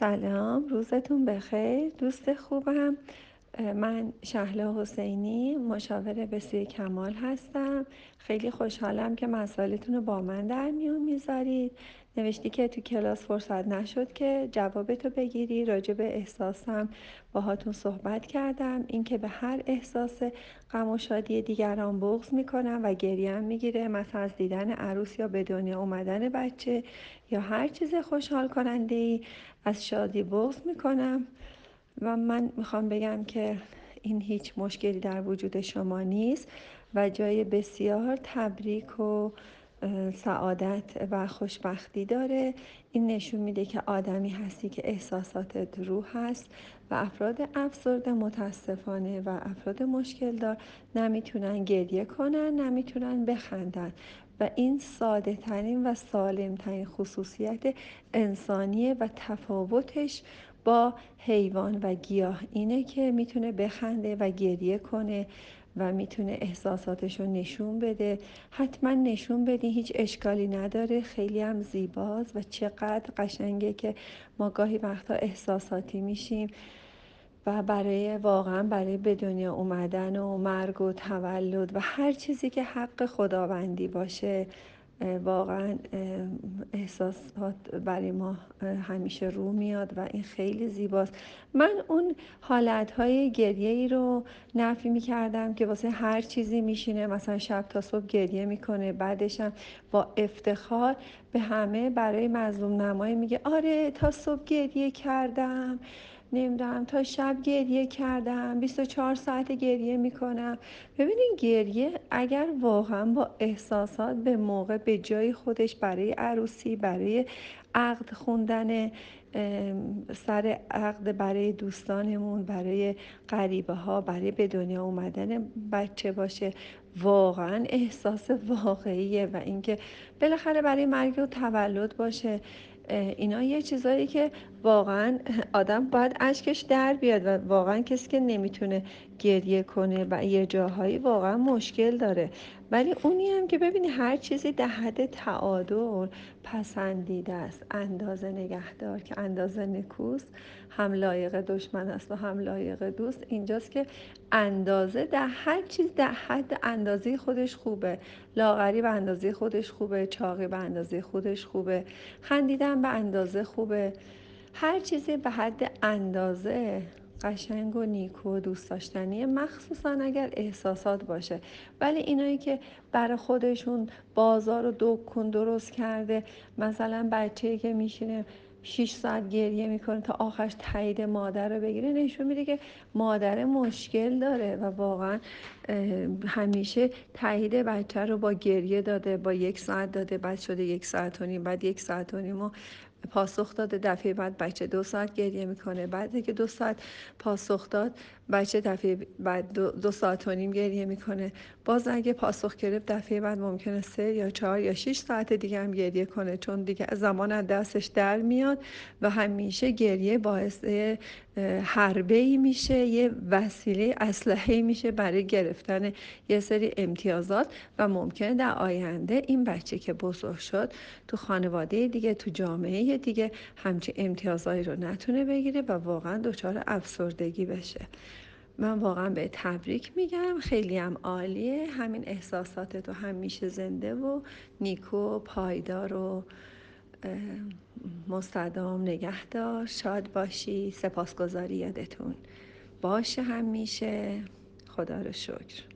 سلام روزتون بخیر دوست خوبم. من شهلا حسینی مشاور بسیار کمال هستم. خیلی خوشحالم که مسائلتون رو با من در میون می‌ذارید. نوشتی که تو کلاس فرصت نشد که جوابتو بگیری. راجع به احساسم باهاتون صحبت کردم. اینکه به هر احساس غم و شادی دیگران بغض می‌کنم و گریم می‌گیره. مثلا از دیدن عروس یا به دنیا اومدن بچه یا هر چیز خوشحال کننده ای از شادی بغض می‌کنم. و من می‌خوام بگم که این هیچ مشکلی در وجود شما نیست و جای بسیار تبریک و سعادت و خوشبختی داره. این نشون میده که آدمی هستی که احساساتت روح هست و افراد افسرده متاسفانه و افراد مشکل دار نمی‌تونن گریه کنن نمی‌تونن بخندن و این ساده ترین و سالم ترین خصوصیت انسانیه و تفاوتش با حیوان و گیاه اینه که می‌تونه بخنده و گریه کنه و می‌تونه احساساتش رو نشون بده. حتما نشون بدین هیچ اشکالی نداره. خیلی هم زیباست و چقدر قشنگه که ما گاهی وقتا احساساتی میشیم و برای واقعا برای به دنیا اومدن و مرگ و تولد و هر چیزی که حق خداوندی باشه واقعا احساسات برای ما همیشه رو میاد و این خیلی زیباست. من اون حالت های گریه ای رو نفی می کردم که واسه هر چیزی میشینه مثلا شب تا صبح گریه می‌کنه بعدشم با افتخار به همه برای مظلوم نمایی میگه آره تا صبح گریه کردم. نمی‌دونم تا شب گریه کردم 24 ساعت گریه می‌کنم. ببینین گریه اگر واقعا با احساسات به موقع به جای خودش برای عروسی برای عقد خوندن سر عقد برای دوستانمون برای غریبه ها برای به دنیا اومدن بچه باشه واقعا احساس واقعیه و اینکه بالاخره برای مرگ و تولد باشه. اینا یه چیزایی که واقعا آدم باید اشکش در بیاد و واقعا کسی که نمی‌تونه گریه کنه و یه جاهایی واقعا مشکل داره. ولی اونی هم که ببینی هر چیزی در حد تعادل پسندیده است. اندازه نگهدار که اندازه نکوست هم لایق دشمن است و هم لایق دوست. اینجاست که اندازه در هر چیز در حد اندازه خودش خوبه. لاغری به اندازه خودش خوبه چاقی به اندازه خودش خوبه. خندیدن به اندازه خوبه. هر چیزی به حد اندازه قشنگ و نیکو و دوست داشتنیه مخصوصا اگر احساسات باشه. ولی اینایی که برای خودشون بازار و دکون درست کرده مثلا بچه‌ای که میشینه 6 ساعت گریه می‌کنه تا آخرش تایید مادر رو بگیره. نشون میده که مادر مشکل داره و واقعا همیشه تایید بچه رو با گریه داده با یک ساعت داده بعد شده یک ساعت و نیم بعد یک ساعت و نیم و پاسخ داده. دفعه بعد بچه دو ساعت گریه می‌کنه. بعد که دو ساعت پاسخ داد بچه دفعه بعد دو, دو ساعت و نیم گریه می‌کنه. باز اگه پاسخ گرفت دفعه بعد ممکنه سه یا چهار یا شش ساعت دیگه هم گریه کنه. چون دیگه زمان از دستش در میاد و همیشه گریه باعث حربه ای میشه. یه وسیله اسلحه میشه برای گرفتن یه سری امتیازات و ممکنه در آینده این بچه که بزرگ شد تو خانواده دیگه تو جامعه دیگه همچین امتیازهایی رو نتونه بگیره و واقعا دچار افسردگی بشه. من واقعا به تبریک میگم. خیلی هم عالیه. همین احساسات تو همیشه زنده و نیکو پایدار و مستدام نگهدار. شاد باشی. سپاسگزاری یادتون باشه همیشه. خدا رو شکر.